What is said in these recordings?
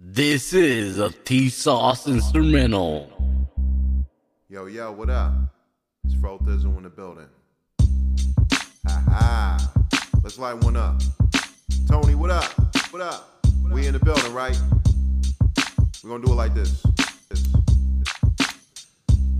This is a T Sauce instrumental. Yo, yo, what up? It's Fro Thizzle in the building. Ha ha. Let's light one up. Tony, what up? What up? We in the building, right? We're gonna do it like this. this.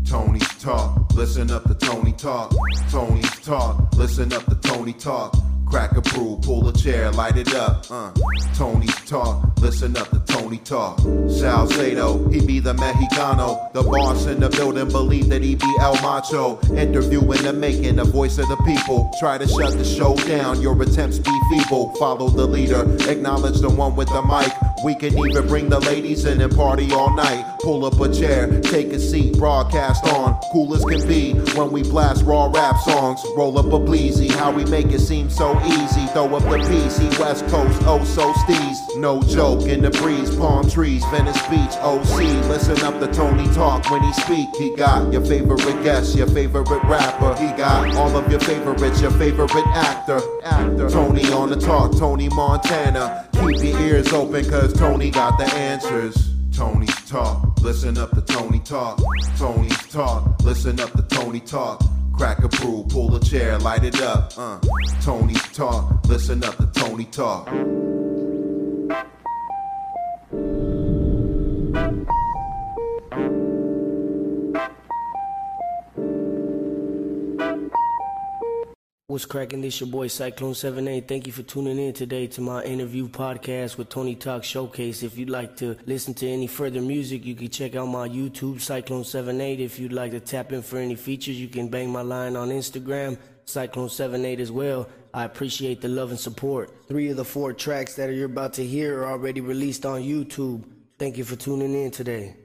Tony's talk, listen up to Tony talk. Tony's talk, listen up to Tony talk. Crack a brew, pull a chair, light it up. Uh. Tony's talk, listen up to Tony talk. Salcedo, he be the Mexicano. The boss in the building believe that he be El Macho. Interviewing the making, the voice of the people. Try to shut the show down, your attempts be feeble. Follow the leader, acknowledge the one with the mic. We can even bring the ladies in and party all night. Pull up a chair, take a seat, broadcast on. Cool as can be when we blast raw rap songs. Roll up a bleezy, how we make it seem so easy. Throw up the PC, West Coast, oh so steez. No joke in the breeze, palm trees, Venice Beach, OC. Listen up to Tony talk when he speak. He got your favorite guest, your favorite rapper. He got all of your favorites, your favorite actor. Actor. Tony on the talk, Tony Montana. Keep your ears open, cause Tony got the answers. Tony's talk, listen up to Tony talk. Tony's talk, listen up to Tony talk. Crack a brew, pull a chair, light it up. Uh. Tony's talk, listen up to Tony talk. What's cracking? This your boy Syklone 78. Thank you for tuning in today to my interview podcast with Tony Talk Showcase. If you'd like to listen to any further music, you can check out my YouTube Syklone 78. If you'd like to tap in for any features, you can bang my line on Instagram Syklone 78 as well. I appreciate the love and support. Three of the four tracks that you're about to hear are already released on YouTube. Thank you for tuning in today.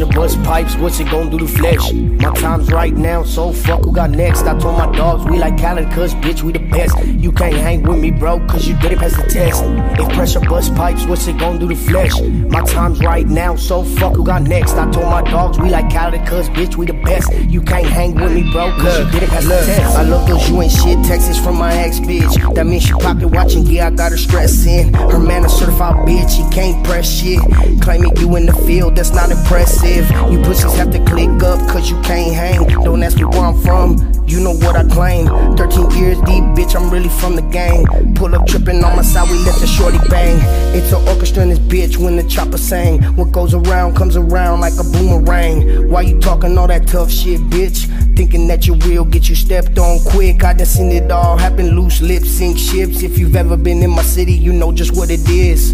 If bust pipes, what's it gon' do to flesh? My time's right now, so fuck who got next. I told my dogs we like Khaled, cause bitch, we the best. You can't hang with me, bro, cause you didn't pass the test. If pressure bust pipes, what's it gon' do to flesh? My time's right now, so fuck who got next. I told my dogs we like Khaled, cause bitch, we the best. You can't hang with me, bro, cause you didn't pass the test. I love those you ain't shit texts from my ex bitch. That means she pocket watching, yeah, I got her stressing. Her man a certified bitch, he can't press shit. Claiming you in the field, that's not impressive. You pussies have to click up, cause you can't hang. Don't ask me where I'm from, you know what I claim. 13 years deep, bitch, I'm really from the gang. Pull up tripping on my side, we let the shorty bang. It's an orchestra in this bitch when the chopper sang. What goes around comes around like a boomerang. Why you talking all that tough shit, bitch? Thinking that you real, get you stepped on quick. I done seen it all happen, loose lips sink ships. If you've ever been in my city, you know just what it is.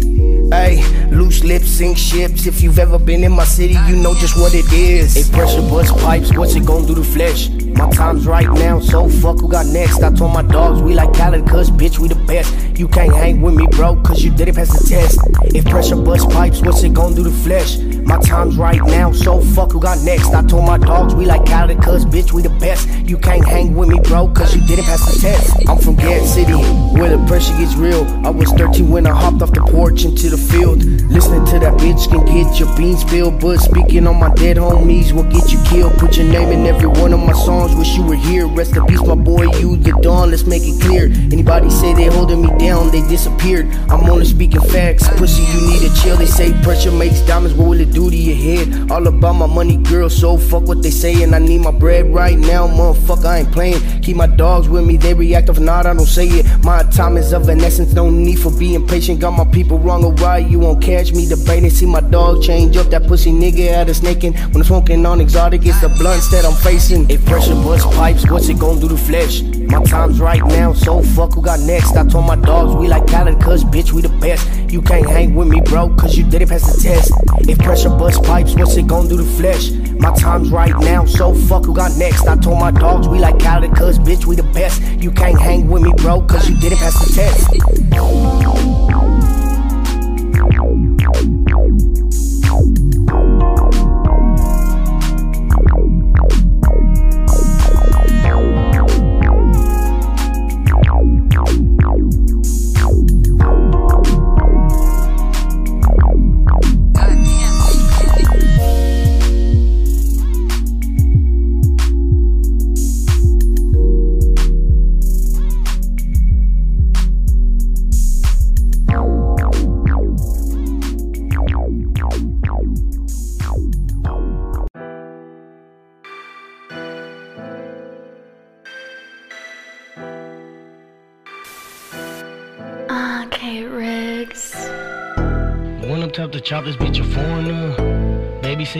Hey, loose lips sink ships. If you've ever been in my city, you know just what it is. If pressure bust pipes, what's it gon' do to flesh? My time's right now, so fuck who got next. I told my dogs we like Khaled, cause bitch, we the best. You can't hang with me, bro, cause you didn't pass the test. If pressure bust pipes, what's it gon' do to flesh? My time's right now, so fuck who got next. I told my dogs we like Khaled, cause bitch, we the best. You can't hang with me, bro, cause you didn't pass the test. I'm from Gant City, where the pressure gets real. I was 13 when I hopped off the porch into the field. Listening to that bitch can get your beans spilled, but speaking on my dead homies will get you killed. Put your name in every one of my songs, wish you were here. Rest in peace, my boy, you the dawn, let's make it clear. Anybody say they holding me down, they disappeared. I'm only speaking facts, pussy, you need to chill. They say pressure makes diamonds, what will it do to your head? All about my money, girl, so fuck what they saying. I need my bread right now, motherfucker, I ain't playing. Keep my dogs with me, they react if not, I don't say it. My time is of an essence, no need for being patient. Got my people wrong or right, you won't catch me debating. See my dog change up, that pussy nigga out of snaking. When I'm smoking on exotic, it's the blunts that I'm facing. If pressure bust pipes, what's it gon' do to flesh? My time's right now, so fuck who got next. I told my dogs we like Khaled, cause bitch, we the best. You can't hang with me, bro, cause you didn't pass the test. If pressure bust pipes, what's it gon' do to flesh? My time's right now, so fuck who got next. I told my dogs we like Khaled, cause bitch, we the best. You can't hang with me, bro, cause you didn't pass the test.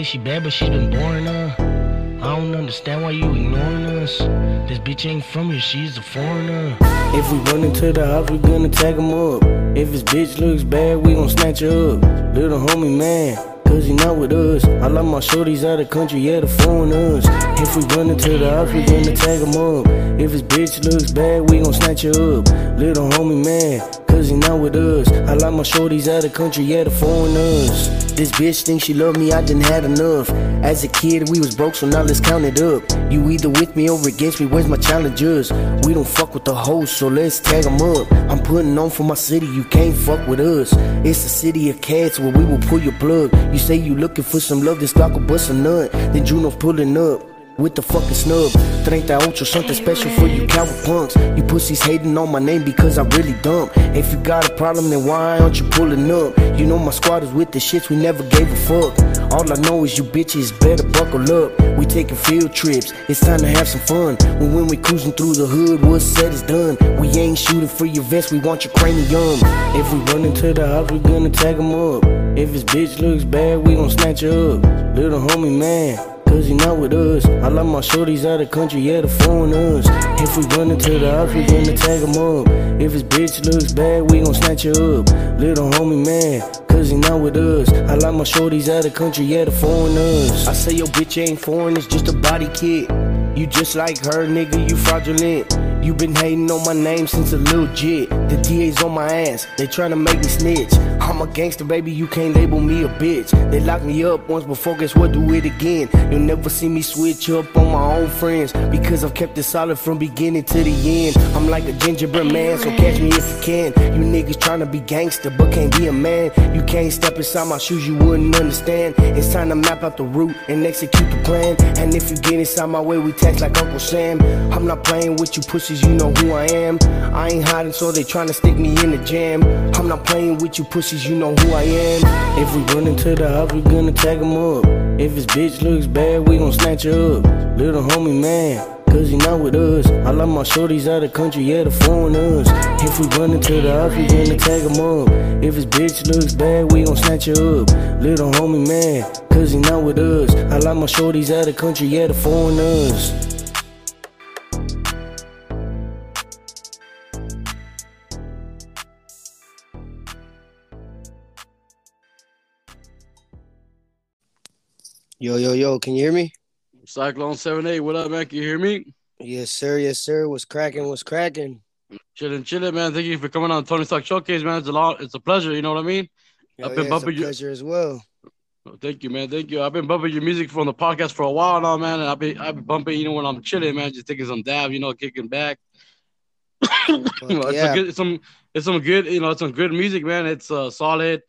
She bad, but she been boring her. I don't understand why you ignoring us. This bitch ain't from here, she's a foreigner. If we run into the house, we gonna tag him up. If his bitch looks bad, we gon' snatch her up. Little homie man, cause he not with us. I love my shorties out of country, yeah, the foreigners. If we run into the house, we gonna tag him up. If his bitch looks bad, we gon' snatch her up. Little homie man, cause he not with us. I like my shorties out of country, yeah, the foreigners. This bitch think she love me, I didn't had enough. As a kid, we was broke, so now let's count it up. You either with me or against me, where's my challengers? We don't fuck with the hoes, so let's tag them up. I'm putting on for my city, you can't fuck with us. It's a city of cats where we will pull your plug. You say you looking for some love, this Glock will bust a nut. Then Juno's pulling up with the fucking snub. 38 something special for you coward punks. You pussies hating on my name because I really dumb. If you got a problem, then why aren't you pulling up? You know my squad is with the shits, we never gave a fuck. All I know is you bitches better buckle up. We taking field trips, it's time to have some fun. When, when we cruising through the hood, what's said is done. We ain't shooting for your vest, we want your cranium. If we run into the house, we gonna tag him up. If his bitch looks bad, we gon' snatch her up. Little homie man, cause he not with us. I like my shorties out of country, yeah, the foreigners. If we run into the house, we gonna tag him up. If his bitch looks bad, we gon' snatch her up. Little homie man, cause he not with us. I like my shorties out of country, yeah, the foreigners. I say your bitch ain't foreign, it's just a body kit. You just like her, nigga, you fraudulent. You been hating on my name since a little jit. The DA's on my ass, they tryna make me snitch. I'm a gangster, baby, you can't label me a bitch. They locked me up once before, guess what, do it again. You'll never see me switch up on my own friends. Because I've kept it solid from beginning to the end. I'm like a gingerbread man, so catch me if you can. You niggas tryna be gangster, but can't be a man. You can't step inside my shoes, you wouldn't understand. It's time to map out the route and execute the plan. And if you get inside my way, we text like Uncle Sam. I'm not playing with you pussies, you know who I am. I ain't hiding, so they tryna stick me in the jam. I'm not playing with you pussies, you know who I am. If we run into the house, we gonna tag him up. If his bitch looks bad, we gon' snatch her up. Little homie man, cause he not with us. I love my shorties out of country, yeah, the foreigners. If we run into the house, we gonna tag him up. If his bitch looks bad, we gon' snatch her up. Little homie man, cause he not with us. I like my shorties out of country, yeah, the foreigners. Yo, yo, yo, can you hear me? Syklone 7-8, what up, man? Can you hear me? Yes, sir. Yes, sir. What's cracking? What's cracking? Chilling, chilling, man. Thank you for coming on Tony's Talk Showcase, man. It's a lot. It's a pleasure. You know what I mean? I've been yeah, it's a bumping you. pleasure as well. Oh, Thank you, man. Thank you. I've been bumping your music from the podcast for a while now, man. And I've been I've been bumping, you know, when I'm chilling, man, just taking some dab, you know, kicking back. you know, it's, yeah. a good, it's some it's some good, you know, it's some good music, man. It's uh, solid.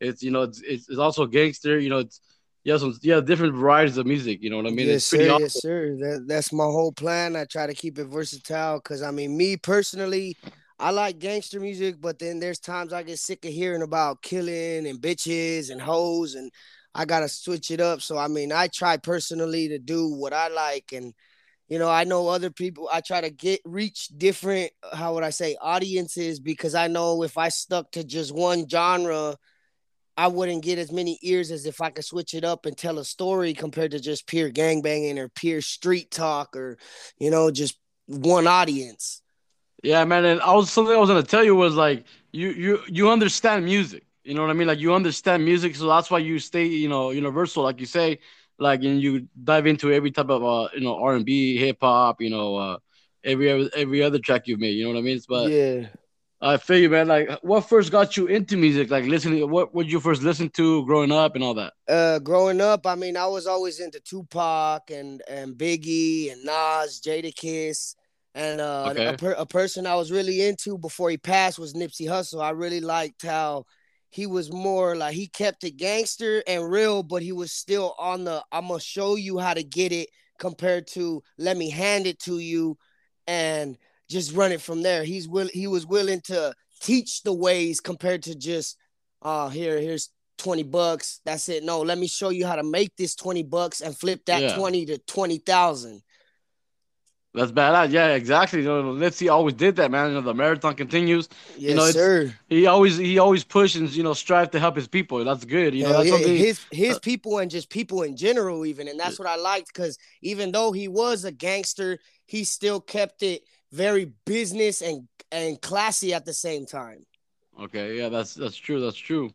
It's you know, it's, it's it's also gangster. You know, it's yeah, some yeah, different varieties of music. You know what I mean? yes, it's pretty sir. awesome. Yes, sir. That, that's my whole plan. I try to keep it versatile because I mean, me personally, I like gangster music, but then there's times I get sick of hearing about killing and bitches and hoes, and I gotta switch it up. So I mean, I try personally to do what I like, and you know, I know other people. I try to get reach different. How would I say audiences? Because I know if I stuck to just one genre. I wouldn't get as many ears as if I could switch it up and tell a story compared to just pure gangbanging or pure street talk or, you know, just one audience. Yeah, man. And I was something I was gonna tell you was like you you you understand music. You know what I mean? Like you understand music, so that's why you stay, you know, universal, like you say, like and you dive into every type of uh, you know, R and B, hip hop, you know, uh every every other track you've made. You know what I mean? But yeah. I feel you, man. Like, what first got you into music? Like, listening. What would you first listen to growing up and all that? Uh, growing up, I mean, I was always into Tupac and and Biggie and Nas, Jadakiss, and uh, Okay. a, per- a person I was really into before he passed was Nipsey Hussle. I really liked how he was more like he kept it gangster and real, but he was still on the I'm gonna show you how to get it compared to let me hand it to you and just run it from there. He's will he was willing to teach the ways compared to just uh here here's 20 bucks. That's it. No, let me show you how to make this 20 bucks and flip that Yeah. 20 to 20,000. That's badass. Yeah, exactly. You know, Nipsey always did that, man. You know, the marathon continues. Yes, you know, sir. he always he always pushed and you know strive to help his people. That's good. You know, that's yeah, something. his his people and just people in general, even, and that's what I liked because even though he was a gangster, he still kept it very business and and classy at the same time. Okay, yeah, that's that's true. That's true.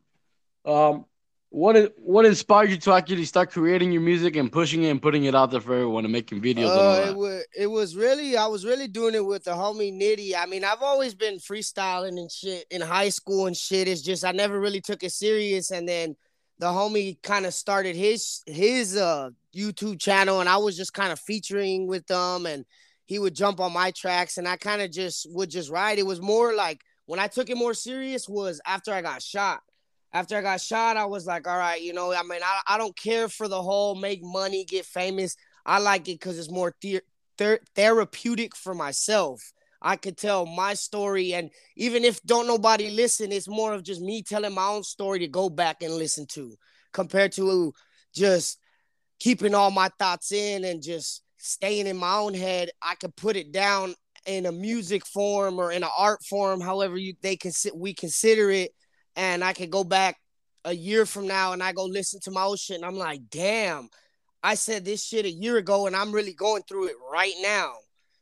Um, what i- what inspired you to actually start creating your music and pushing it and putting it out there for everyone and making videos and all Uh, that? it was it was really I was really doing it with the homie Nitty. I mean, I've always been freestyling and shit in high school and shit. It's just I never really took it serious, and then the homie kind of started his his uh YouTube channel, and I was just kind of featuring with them, and he would jump on my tracks, and I kind of just would just ride. It was more like when I took it more serious was after I got shot after I got shot, I was like, all right, you know, I mean, I, I don't care for the whole make money, get famous. I like it because it's more the- ther- therapeutic for myself. I could tell my story, and even if don't nobody listen, it's more of just me telling my own story to go back and listen to, compared to just keeping all my thoughts in and just staying in my own head. I could put it down in a music form or in an art form, however you they can we consider it and I could go back a year from now and I go listen to my old shit and I'm like, damn, I said this shit a year ago and I'm really going through it right now.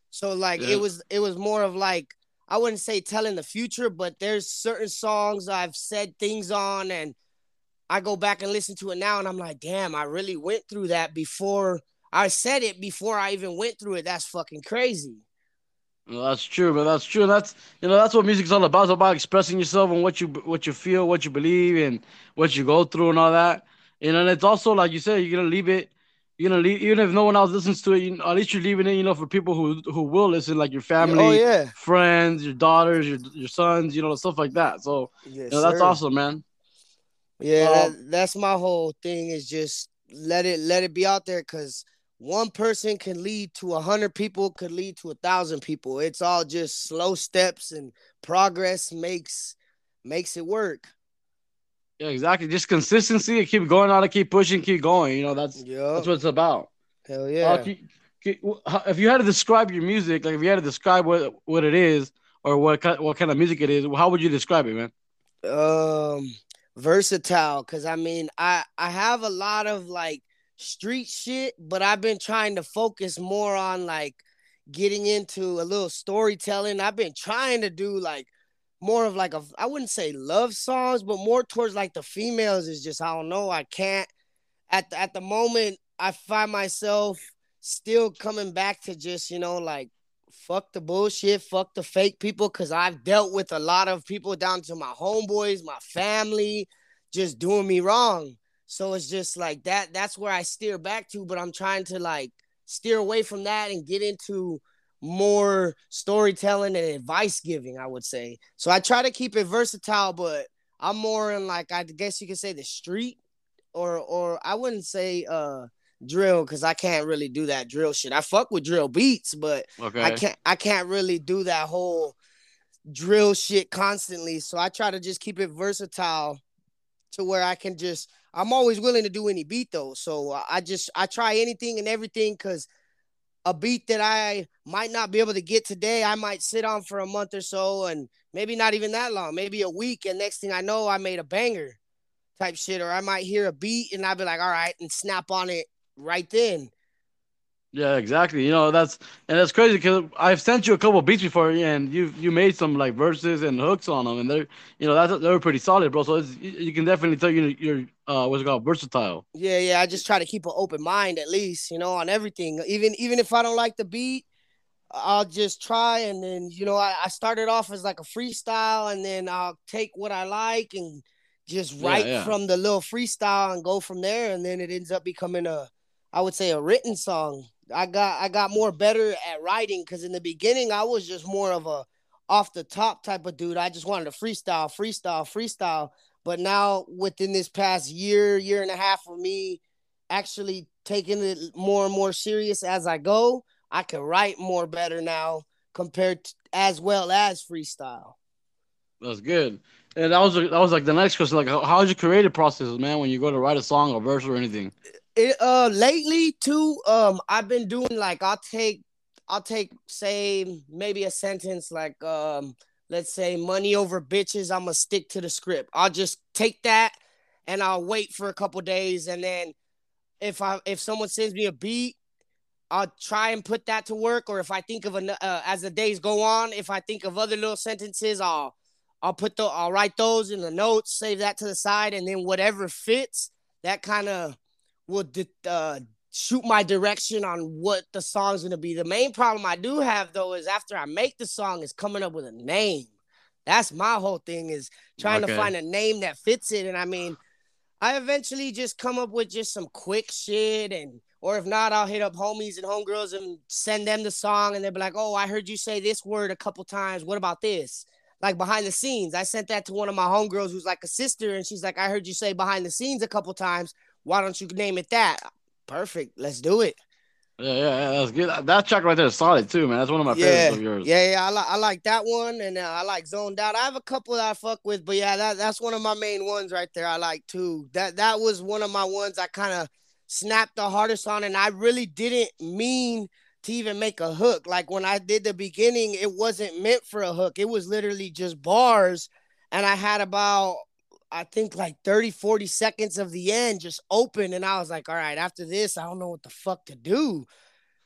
So like Yeah. it was it was more of like I wouldn't say telling the future, but there's certain songs I've said things on and I go back and listen to it now and I'm like, damn, I really went through that before I said it before I even went through it. That's fucking crazy. Well, that's true, but that's true. That's you know that's what music's all about. It's about expressing yourself and what you what you feel, what you believe, and what you go through and all that. You know, and it's also like you said, you're gonna leave it. You're gonna leave even if no one else listens to it. You, at least you're leaving it. You know, for people who who will listen, like your family, Oh yeah. friends, your daughters, your your sons. You know, stuff like that. So Yes, you know, that's sir. awesome, man. Yeah, Um, that, that's my whole thing is just let it let it be out there because one person can lead to a hundred people, could lead to a thousand people. It's all just slow steps and progress makes makes it work. Yeah, exactly. Just consistency. and Keep going out. To keep pushing. Keep going. You know, that's Yeah. that's what it's about. Hell Uh, yeah. how- if you had to describe your music, like if you had to describe what what it is or what kind what kind of music it is, how would you describe it, man? um versatile because i mean i i have a lot of like street shit but i've been trying to focus more on like getting into a little storytelling i've been trying to do like more of like a i wouldn't say love songs but more towards like the females is just i don't know i can't at the, at the moment i find myself still coming back to just you know like fuck the bullshit, fuck the fake people, because I've dealt with a lot of people down to my homeboys, my family, just doing me wrong. So it's just like that. That's where I steer back to, but I'm trying to like steer away from that and get into more storytelling and advice giving, I would say. So I try to keep it versatile, but I'm more in like I guess you could say the street or or I wouldn't say uh drill because I can't really do that drill shit. I fuck with drill beats, but Okay. I can't I can't really do that whole drill shit constantly. So I try to just keep it versatile to where I can just I'm always willing to do any beat though. So uh, I just I try anything and everything cuz a beat that I might not be able to get today, I might sit on for a month or so and maybe not even that long, maybe a week and next thing I know I made a banger type shit or I might hear a beat and I'd be like, "All right," and snap on it right then. Yeah, exactly. You know that's and that's crazy because I've sent you a couple beats before, and you you made some like verses and hooks on them, and they're you know that's they're pretty solid, bro. So it's, you can definitely tell you you're uh what's it called versatile. Yeah, yeah. I just try to keep an open mind at least, you know, on everything. Even even if I don't like the beat, I'll just try and then, you know, I, I started off as like a freestyle and then I'll take what I like and just Yeah, write yeah. from the little freestyle and go from there. And then it ends up becoming a I would say a written song. I got I got more better at writing because in the beginning I was just more of a off the top type of dude. I just wanted to freestyle, freestyle, freestyle. But now within this past year, year and a half of me actually taking it more and more serious as I go, I can write more better now compared to, as well as freestyle. That's good. And that was that was like the next question, like how, how's your creative process, man? When you go to write a song or verse or anything. It uh lately too, um, I've been doing like I'll take I'll take say maybe a sentence like um let's say money over bitches. I'm gonna stick to the script. I'll just take that and I'll wait for a couple days and then if I if someone sends me a beat I'll try and put that to work. Or if I think of an uh, as the days go on, if I think of other little sentences, I'll I'll put the I'll write those in the notes, save that to the side, and then whatever fits, that kind of will uh, shoot my direction on what the song's gonna be. The main problem I do have though is after I make the song is coming up with a name. That's my whole thing is trying okay. to find a name that fits it. And I mean, I eventually just come up with just some quick shit and or if not, I'll hit up homies and homegirls and send them the song, and they'll be like, "Oh, I heard you say this word a couple times. What about this?" Like behind the scenes, I sent that to one of my homegirls who's like a sister, and she's like, "I heard you say behind the scenes a couple times. Why don't you name it that?" Perfect. Let's do it. Yeah, yeah, yeah, that's good. That track right there is solid too, man. That's one of my yeah, favorites of yours. Yeah, yeah, I like I like that one, and uh, I like Zoned Out. I have a couple that I fuck with, but yeah, that that's one of my main ones right there. I like too. That that was one of my ones I kind of snapped the hardest on, and I really didn't mean to even make a hook. Like when I did the beginning, it wasn't meant for a hook. It was literally just bars. And I had about, I think like 30, 40 seconds of the end just open. And I was like, all right, after this, I don't know what the fuck to do.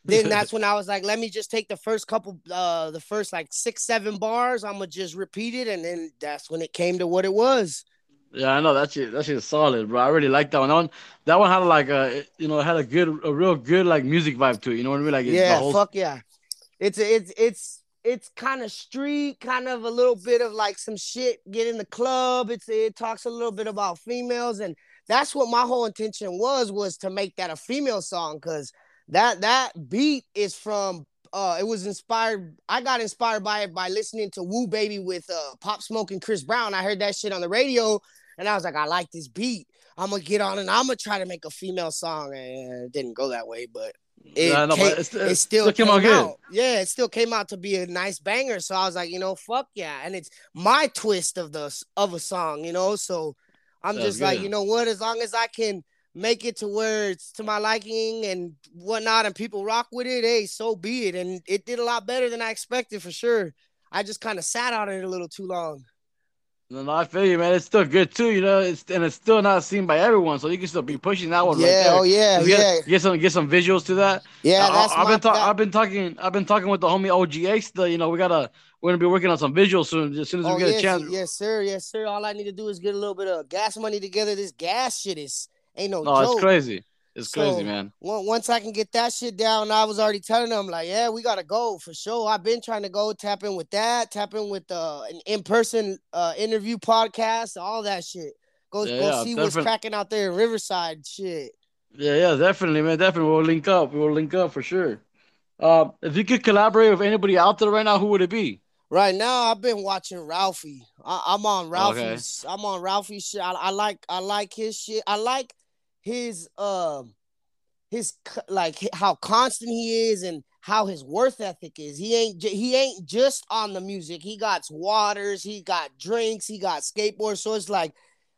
Then that's when I was like, let me just take the first couple, uh, the first like six, seven bars. I'm gonna just repeat it. And then that's when it came to what it was. Yeah, I know that shit. That shit is solid, bro. I really like that one. That one, that one had like a, you know, had a good, a real good like music vibe to it. You know what I mean? Like, yeah, whole... fuck yeah. It's it's it's it's kind of street, kind of a little bit of like some shit. Get in the club. It's it talks a little bit about females, and that's what my whole intention was was to make that a female song, cause that that beat is from. Uh, it was inspired. I got inspired by it by listening to Woo Baby with uh, Pop Smoke and Chris Brown. I heard that shit on the radio and I was like, I like this beat. I'm gonna get on and I'm gonna try to make a female song. And it didn't go that way, but it, know, came, but it still, still came, out, out. Yeah, it still came out to be a nice banger. So I was like, you know, fuck yeah. And it's my twist of the of a song, you know. So I'm just good. like, you know what? As long as I can make it to where it's to my liking and whatnot, and people rock with it, hey, so be it. And it did a lot better than I expected for sure. I just kind of sat on it a little too long. No, I feel you, man. It's still good too, you know. It's and it's still not seen by everyone, so you can still be pushing that one. Yeah, right there. oh yeah, get, yeah. Get some get some visuals to that. Yeah, that's I, have been ta- I've been talking I've been talking with the homie OGX. The you know we gotta we're gonna be working on some visuals soon as soon as oh, we get yes, a chance. Yes, sir. Yes, sir. All I need to do is get a little bit of gas money together. This gas shit is ain't no. No, joke. it's crazy. It's so, crazy, man. Once I can get that shit down, I was already telling them like, yeah, we gotta go for sure. I've been trying to go tap in with that, tap in with uh, an in-person uh, interview podcast, all that shit. Go yeah, go yeah, see what's cracking out there in Riverside, shit. Yeah, yeah, definitely, man. Definitely, we'll link up. We'll link up for sure. Uh, if you could collaborate with anybody out there right now, who would it be? Right now, I've been watching Ralphie. I, am on Ralphie's. Okay. I'm on Ralphie's shit. I, I like. I like his shit. I like his um his like how constant he is and how his worth ethic is. He ain't he ain't just on the music. He got waters, he got drinks, he got skateboards. So it's like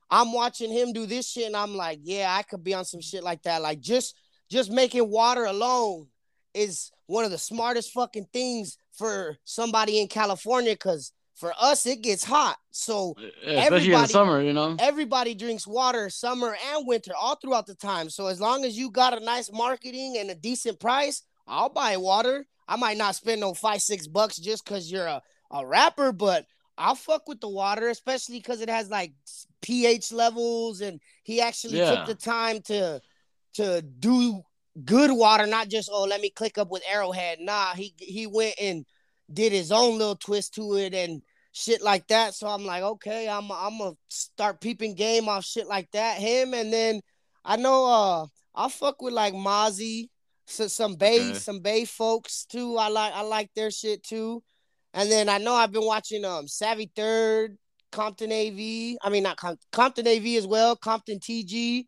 I'm watching him do this shit and I'm like, yeah, I could be on some shit like that. Like just just making water alone is one of the smartest fucking things for somebody in California cuz for us it gets hot. So yeah, especially in the summer you know? everybody drinks water summer and winter all throughout the time. So as long as you got a nice marketing and a decent price i'll buy water. I might not spend no five six bucks just because you're a, a rapper but i'll fuck with the water especially because it has like ph levels and he actually yeah. took the time to to do good water not just oh let me click up with arrowhead. Nah he he went and did his own little twist to it and shit like that. So I'm like, okay, I'm I'm gonna start peeping game off shit like that. Him and then I know uh I'll fuck with like Mozzy, so some Bay, okay. some Bay folks too. I like I like their shit too. And then I know I've been watching um Savvy Third, Compton AV. I mean not Com- Compton AV as well, Compton TG,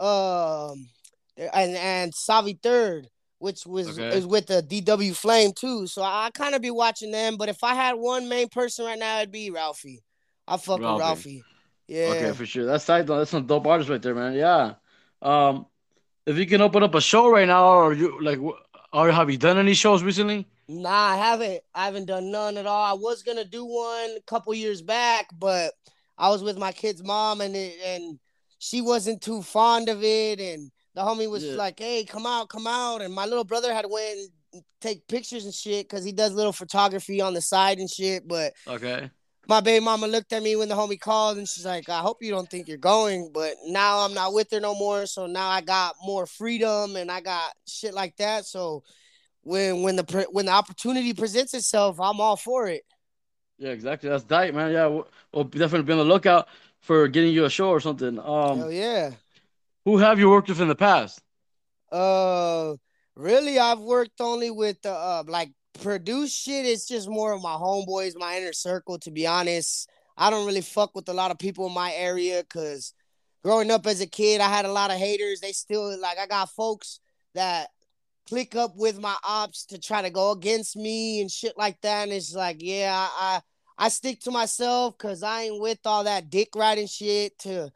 um and and Savvy Third which was okay. is with the DW Flame too. So I, kind of be watching them. But if I had one main person right now, it'd be Ralphie. I fuck Ralphie. with Ralphie. Yeah. Okay, for sure. That's tight though. That's some dope artists right there, man. Yeah. Um, if you can open up a show right now, or you like, or have you done any shows recently? Nah, I haven't. I haven't done none at all. I was gonna do one a couple years back, but I was with my kid's mom and it, and she wasn't too fond of it. And the homie was Yeah. like, "Hey, come out, come out." And my little brother had to went and take pictures and shit because he does little photography on the side and shit. But Okay. my baby mama looked at me when the homie called and she's like, I hope you don't think you're going. But now I'm not with her no more. So now I got more freedom and I got shit like that. So when when the when the opportunity presents itself, I'm all for it. Yeah, exactly. That's tight, man. Yeah, we'll, we'll definitely be on the lookout for getting you a show or something. Hell Um, yeah. Who have you worked with in the past? Uh really I've worked only with the uh like produce shit. It's just more of my homeboys, my inner circle, to be honest. I don't really fuck with a lot of people in my area because growing up as a kid, I had a lot of haters. They still like I got folks that click up with my ops to try to go against me and shit like that. And it's like, yeah, I I, I stick to myself because I ain't with all that dick riding shit to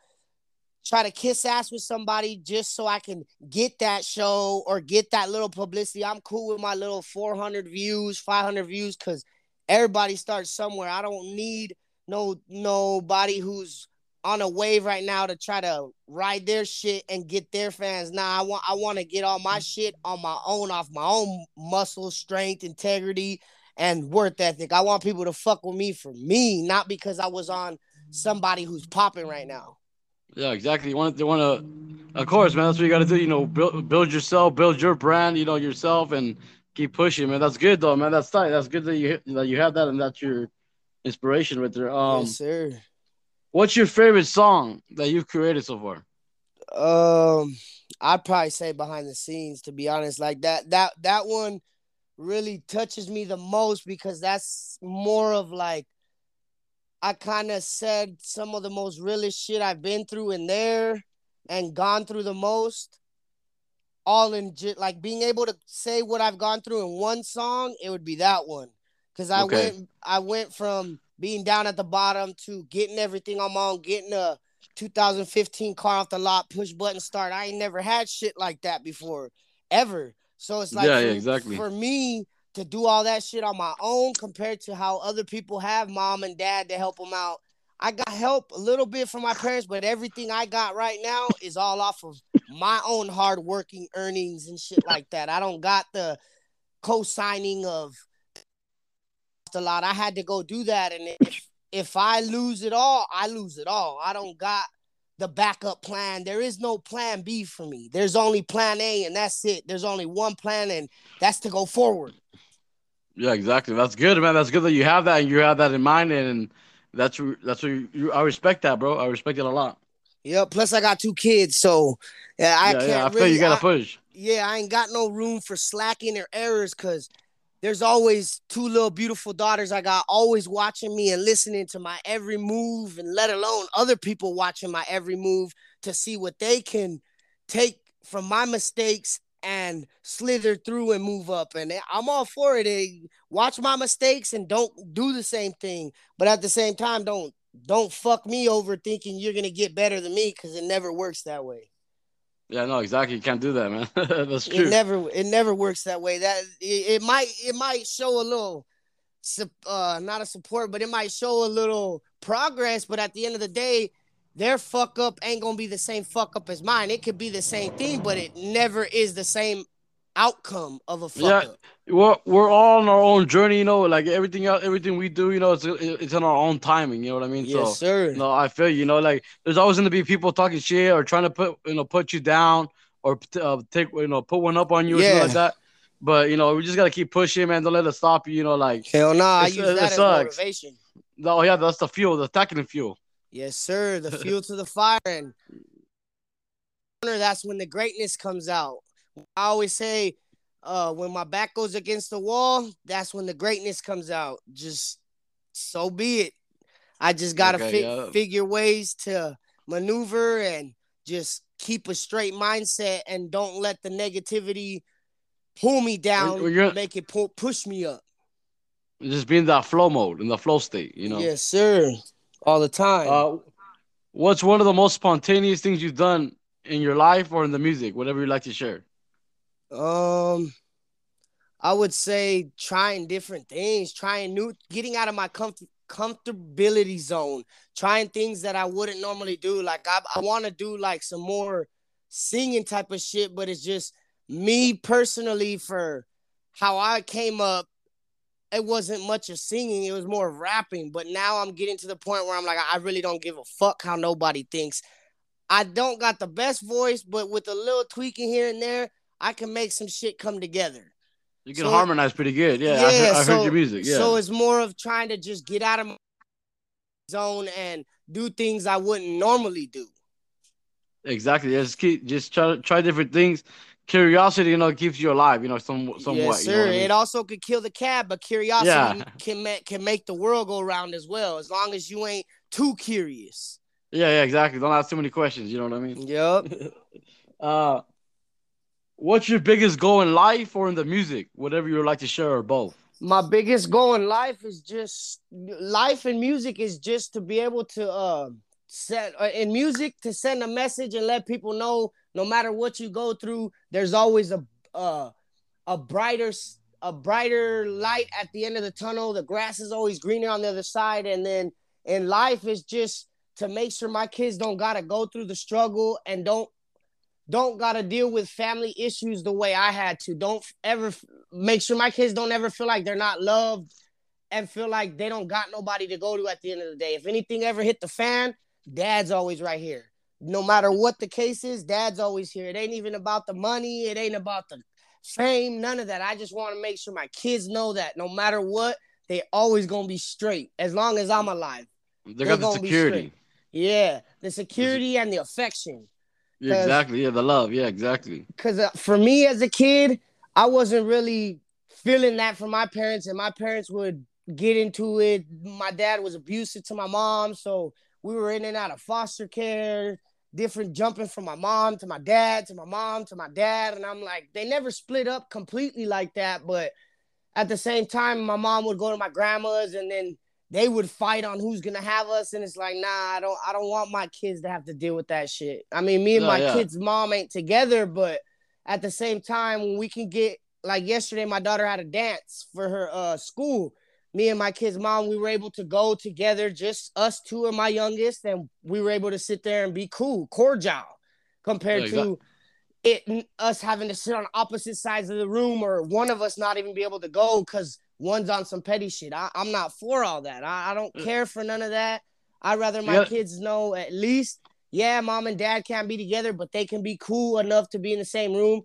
try to kiss ass with somebody just so I can get that show or get that little publicity. I'm cool with my little 400 views, 500 views because everybody starts somewhere. I don't need no nobody who's on a wave right now to try to ride their shit and get their fans. Nah, I want I want to get all my shit on my own off my own muscle, strength, integrity, and worth ethic. I want people to fuck with me for me, not because I was on somebody who's popping right now. Yeah, exactly. You want they want to, of course, man. That's what you got to do. You know, build build yourself, build your brand. You know yourself, and keep pushing, man. That's good, though, man. That's tight. That's good that you that you have that, and that's your inspiration right there. Um, yes, sir. what's your favorite song that you've created so far? Um, I'd probably say behind the scenes, to be honest. Like that, that that one really touches me the most because that's more of like I kind of said some of the most realest shit I've been through in there and gone through the most. All in like being able to say what I've gone through in one song, it would be that one. Cause I Okay. went I went from being down at the bottom to getting everything on my own, getting a 2015 car off the lot, push button start. I ain't never had shit like that before, ever. So it's like Yeah, for, yeah, exactly. for me to do all that shit on my own compared to how other people have mom and dad to help them out. I got help a little bit from my parents, but everything I got right now is all off of my own hard working earnings and shit like that. I don't got the co-signing of a lot. I had to go do that, and if if I lose it all, I lose it all. I don't got the backup plan. There is no plan B for me. There's only plan A, and that's it. There's only one plan, and that's to go forward. Yeah, exactly. That's good, man. That's good that you have that and you have that in mind, and that's that's what you, you, I respect that, bro. I respect it a lot. Yeah. Plus, I got two kids, so yeah, I yeah, can't yeah. I feel really. you gotta I- push. yeah, I ain't got no room for slacking or errors because there's always two little beautiful daughters I got always watching me and listening to my every move, and let alone other people watching my every move to see what they can take from my mistakes and slither through and move up. And I'm all for it. Watch my mistakes and don't do the same thing, but at the same time, don't don't fuck me over thinking you're gonna get better than me because it never works that way. Yeah, no, exactly. You can't do that, man. that's true. It never it never works that way. That it, it might it might show a little uh not a support, but it might show a little progress, but at the end of the day, their fuck up ain't gonna be the same fuck up as mine. It could be the same thing, but it never is the same outcome of a fuck Yeah. up. we're we're all on our own journey, you know. Like everything else, everything we do, you know, it's it's on our own timing. You know what I mean? Yes, so sir. no, I feel you. Know, like there's always gonna be people talking shit or trying to put you know put you down or uh, take you know put one up on you or something Yeah. like that. But you know, we just gotta keep pushing, man. Don't let it stop you. You know, like Hell no, I use it that as sucks. motivation. oh yeah, that's the fuel, the attacking fuel. Yes, sir. The fuel to the fire, and that's when the greatness comes out. I always say, uh, when my back goes against the wall, that's when the greatness comes out. Just so be it. I just gotta Okay, fi- yeah. figure ways to maneuver and just keep a straight mindset and don't let the negativity pull me down, make it pull, push me up. Just be in that flow mode, in the flow state. You know. Yes, sir. All the time. Uh, what's one of the most spontaneous things you've done in your life or in the music, whatever you'd like to share? Um, I would say trying different things, trying new, getting out of my comfort comfortability zone, trying things that I wouldn't normally do. Like I, I want to do like some more singing type of shit, but it's just me personally for how I came up. It wasn't much of singing; it was more rapping. But now I'm getting to the point where I'm like, I really don't give a fuck how nobody thinks. I don't got the best voice, but with a little tweaking here and there, I can make some shit come together. You can so, harmonize pretty good. Yeah, yeah I, heard, I heard your music. Yeah. So it's more of trying to just get out of my zone and do things I wouldn't normally do. Exactly. Just keep just try try different things. Curiosity, you know, keeps you alive. You know, some somewhat. Yes, sir. You know I mean? It also could kill the cat, but curiosity yeah. can make can make the world go round as well. As long as you ain't too curious. Yeah, yeah, exactly. Don't ask too many questions. You know what I mean? Yep. uh, What's your biggest goal in life or in the music? Whatever you would like to share or both. My biggest goal in life is just life and music is just to be able to uh set uh, in music to send a message and let people know no matter what you go through, there's always a uh a brighter a brighter light at the end of the tunnel. The grass is always greener on the other side. And then in life is just to make sure my kids don't gotta go through the struggle and don't don't got to deal with family issues the way I had to. Don't ever make sure my kids don't ever feel like they're not loved and feel like they don't got nobody to go to at the end of the day. If anything ever hit the fan, dad's always right here. No matter what the case is, dad's always here. It ain't even about the money, it ain't about the fame, none of that. I just want to make sure my kids know that no matter what, they always going to be straight as long as I'm alive. They got the security. Yeah, the security and the affection. Exactly. Yeah, the love. Yeah, exactly. Because uh, for me as a kid, I wasn't really feeling that from my parents, and my parents would get into it. My dad was abusive to my mom, so we were in and out of foster care, different jumping from my mom to my dad to my mom to my dad, and I'm like, they never split up completely like that, but at the same time, my mom would go to my grandma's, and then they would fight on who's gonna have us, and it's like, nah, I don't, I don't want my kids to have to deal with that shit. I mean, me and no, my yeah. kid's mom ain't together, but at the same time, when we can get like yesterday, my daughter had a dance for her uh school. Me and my kid's mom, we were able to go together, just us two and my youngest, and we were able to sit there and be cool, cordial, compared yeah, to it us having to sit on opposite sides of the room or one of us not even be able to go because one's on some petty shit. I, am not for all that. I, I, don't mm. care for none of that. I'd rather my yeah. kids know at least, yeah, mom and dad can't be together, but they can be cool enough to be in the same room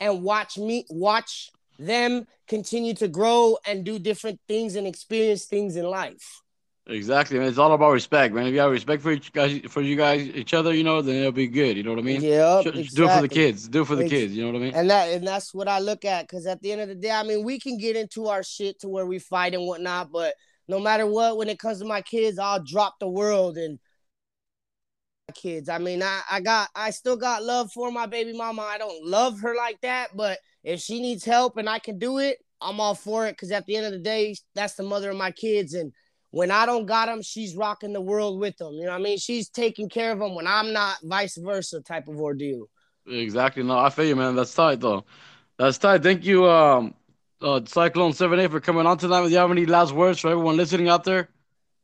and watch me watch them continue to grow and do different things and experience things in life. Exactly, man. It's all about respect, man. If you have respect for each guys, for you guys, each other, you know, then it'll be good. You know what I mean? Yeah. Exactly. Do it for the kids. Do it for the kids. You know what I mean? And that, and that's what I look at. Because at the end of the day, I mean, we can get into our shit to where we fight and whatnot, but no matter what, when it comes to my kids, I'll drop the world and kids. I mean, I, I got, I still got love for my baby mama. I don't love her like that, but if she needs help and I can do it, I'm all for it. Because at the end of the day, that's the mother of my kids and when I don't got them, she's rocking the world with them. You know what I mean? She's taking care of them when I'm not, vice versa type of ordeal. Exactly. No, I feel you, man. That's tight, though. That's tight. Thank you, um, uh, Syklone 78, for coming on tonight. Do you have any last words for everyone listening out there?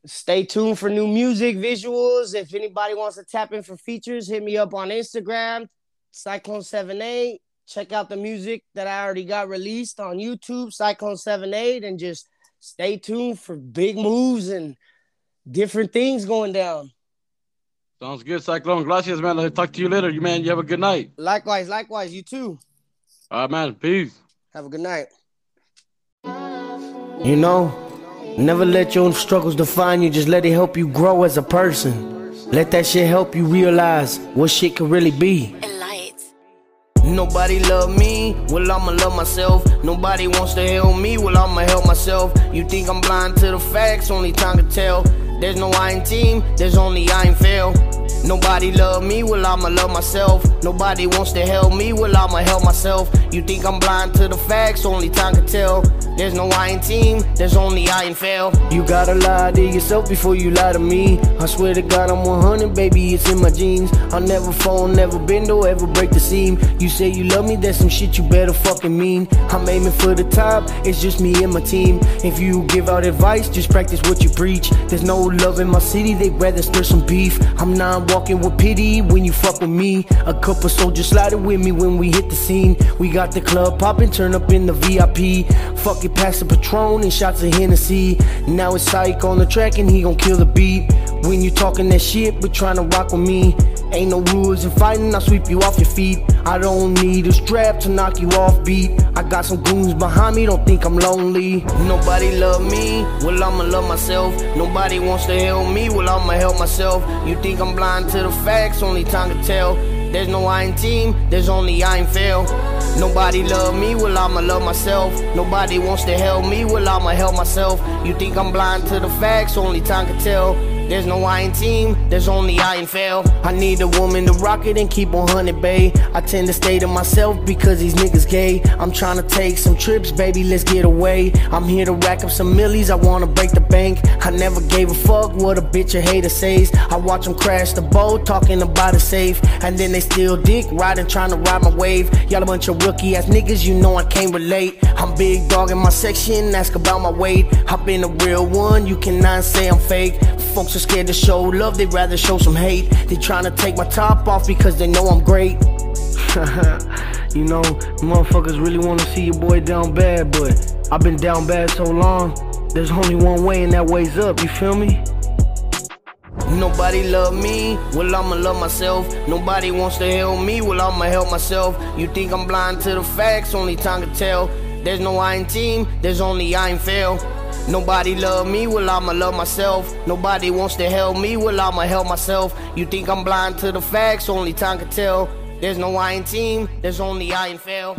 Stay tuned for new music, visuals. If anybody wants to tap in for features, hit me up on Instagram, Syklone78. Check out the music that I already got released on YouTube, Syklone78, and just stay tuned for big moves and different things going down. Sounds good, Syklone. Gracias, man. I'll talk to you later. You man, you have a good night. Likewise, likewise. You too. All right, man. Peace. Have a good night. You know, never let your own struggles define you. Just let it help you grow as a person. Let that shit help you realize what shit can really be. Nobody love me, well I'ma love myself. Nobody wants to help me, well I'ma help myself. You think I'm blind to the facts, only time can tell. There's no I team, there's only I in fail. Nobody love me, well I'ma love myself. Nobody wants to help me, well I'ma help myself. You think I'm blind to the facts, only time can tell. There's no I in team, there's only I in fail. You gotta lie to yourself before you lie to me. I swear to God I'm 100, baby, it's in my genes. I'll never fall, never bend or ever break the seam. You say you love me, that's some shit you better fucking mean. I'm aiming for the top, it's just me and my team. If you give out advice, just practice what you preach. There's no love in my city, they'd rather stir some beef. I'm not walking with pity when you fuck with me. A couple soldiers sliding with me when we hit the scene. We got the club popping, turn up in the VIP. Fuck it, past the Patron and shots of Hennessy. Now it's Psych on the track and he gon' kill the beat. When you talking that shit, but trying to rock with me. Ain't no rules in fighting, I'll sweep you off your feet. I don't need a strap to knock you off beat. I got some goons behind me, don't think I'm lonely. Nobody love me, well I'ma love myself. Nobody wants to help me, well I'ma help myself. You think I'm blind to the facts, only time to tell. There's no I in team, there's only I in fail. Nobody love me, well I'ma love myself. Nobody wants to help me, well I'ma help myself. You think I'm blind to the facts, only time can tell. There's no I in team, there's only I in fail. I need a woman to rock it and keep on hunting, babe. I tend to stay to myself because these niggas gay. I'm trying to take some trips, baby, let's get away. I'm here to rack up some millies, I wanna break the bank. I never gave a fuck what a bitch or hater says. I watch them crash the boat, talking about it safe. And then they steal dick, riding, trying to ride my wave. Y'all a bunch of rookie ass niggas, you know I can't relate. I'm big dog in my section, ask about my weight. I've been a real one, you cannot say I'm fake. Folks are scared to show love, they'd rather show some hate. They trying to take my top off because they know I'm great. you know, motherfuckers really want to see your boy down bad, but I've been down bad so long. There's only one way, and that way's up. You feel me? Nobody love me, well I'ma love myself. Nobody wants to help me, well I'ma help myself. You think I'm blind to the facts, only time to tell. There's no I in team, there's only I in fail. Nobody love me, well I'ma love myself. Nobody wants to help me, well I'ma help myself. You think I'm blind to the facts, only time can tell. There's no I in team, there's only I in fail.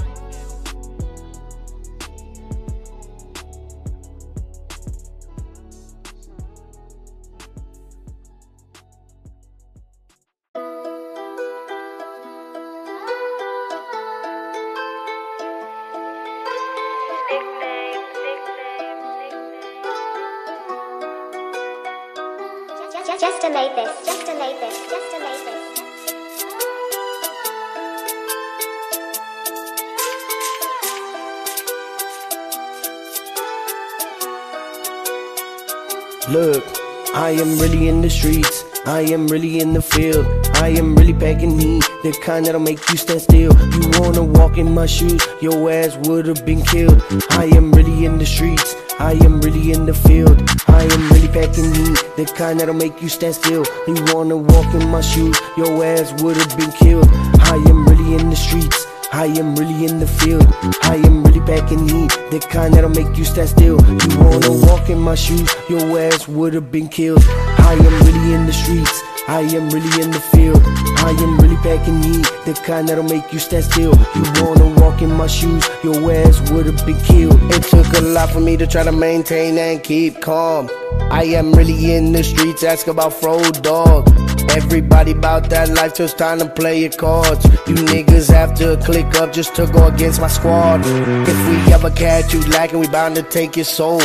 I am really in the streets. I am really in the field. I am really packing heat, the kind that'll make you stand still. You wanna walk in my shoes, your ass would've been killed. I am really in the streets. I am really in the field. I am really packing heat, the kind that'll make you stand still. You wanna walk in my shoes, your ass would've been killed. I am really in the streets. I am really in the field. I am really back packing heat, the kind that'll make you stand still. You wanna walk in my shoes, your ass would've been killed. I am really in the streets. I am really in the field. I am really packing heat, the kind that'll make you stand still. You wanna walk in my shoes, your ass would've been killed. It took a lot for me to try to maintain and keep calm. I am really in the streets, ask about Fro Dog. Everybody bout that life, just time to play your cards. You niggas have to click up just to go against my squad. If we ever catch you lacking, we bound to take your soul.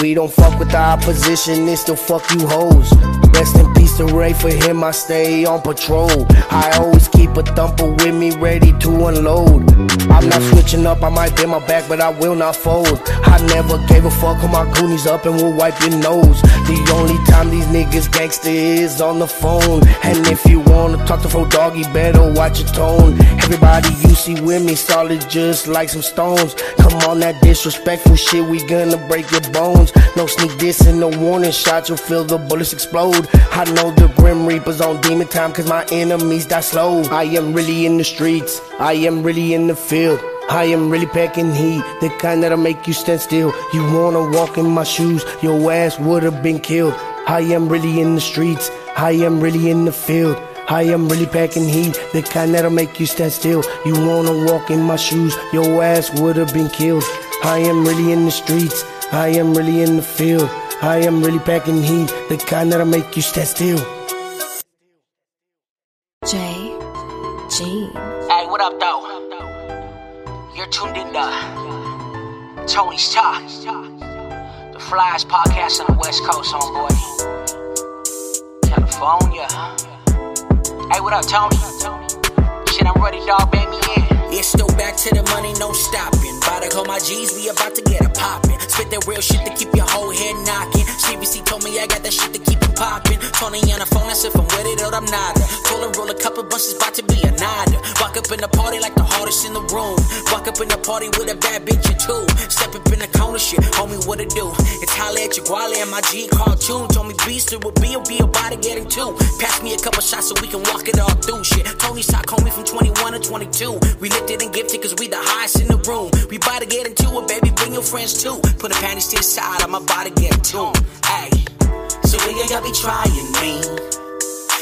We don't fuck with the opposition, they still fuck you hoes. Rest in peace to Ray, for him I stay on patrol. I always keep a thumper with me, ready to unload. I'm not switching up, I might bend my back, but I will not fold. I never gave a fuck, on my goonies up and we'll wipe your nose. The only time these niggas gangster is on the phone. And if you wanna talk to Fro Doggy, better watch your tone. Everybody you see with me, solid just like some stones. Come on, that disrespectful shit, we gonna break your bones. No sneak diss and no warning shots, you'll feel the bullets explode. I know the Grim Reaper's on demon time, cause my enemies die slow. I am really in the streets, I am really in the field. I am really packing heat, the kind that'll make you stand still. You wanna walk in my shoes, your ass would've been killed. I am really in the streets, I am really in the field. I am really packing heat, the kind that'll make you stand still. You wanna walk in my shoes, your ass would've been killed. I am really in the streets, I am really in the field. I am really packing heat, the kind that'll make you stand still. J. G. Hey, what up, though? Tuned in to Tony's Talk, the flyest podcast on the West Coast, homeboy. California. Hey, what up, Tony? Shit, I'm ready, dog. Bang me in. It's still back to the money, no stopping. About to call my G's, we about to get it poppin'. Spit that real shit to keep your whole head knocking. CBC told me I got that shit to keep it poppin'. Tony on the phone, I said if I'm with it or I'm not. Pull and roll a couple bunches, about to be a nada. Walk up in the party like in the room. Walk up in the party with a bad bitch or two. Step up in the corner shit, homie, what it do? It's holla at your guale and my G cartoon. Told me beast it will be, will be about to getting two. Pass me a couple shots so we can walk it all through shit. Tony's Talk, homie from 21 to 22. We lifted and gifted cause we the highest in the room. We about to get into it, baby, bring your friends too. Put a panties to the side, I'm about to get 'em. Hey, so we y'all be trying me.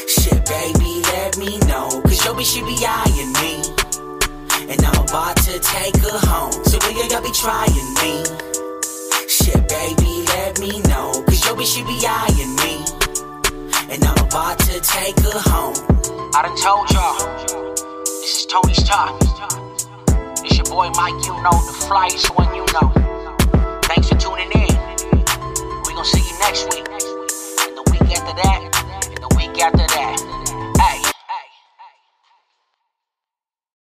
Shit, baby, let me know. Cause yo, bitch, she be eyeing me. And I'm about to take her home. So we y'all be trying me. Shit, baby, let me know. Cause yo, she be eyeing me. And I'm about to take her home. I done told y'all. This is Tony's Talk. It's your boy Mike, you know, the flyest one you know. Thanks for tuning in. We gonna see you next week. And the week after that. And the week after that.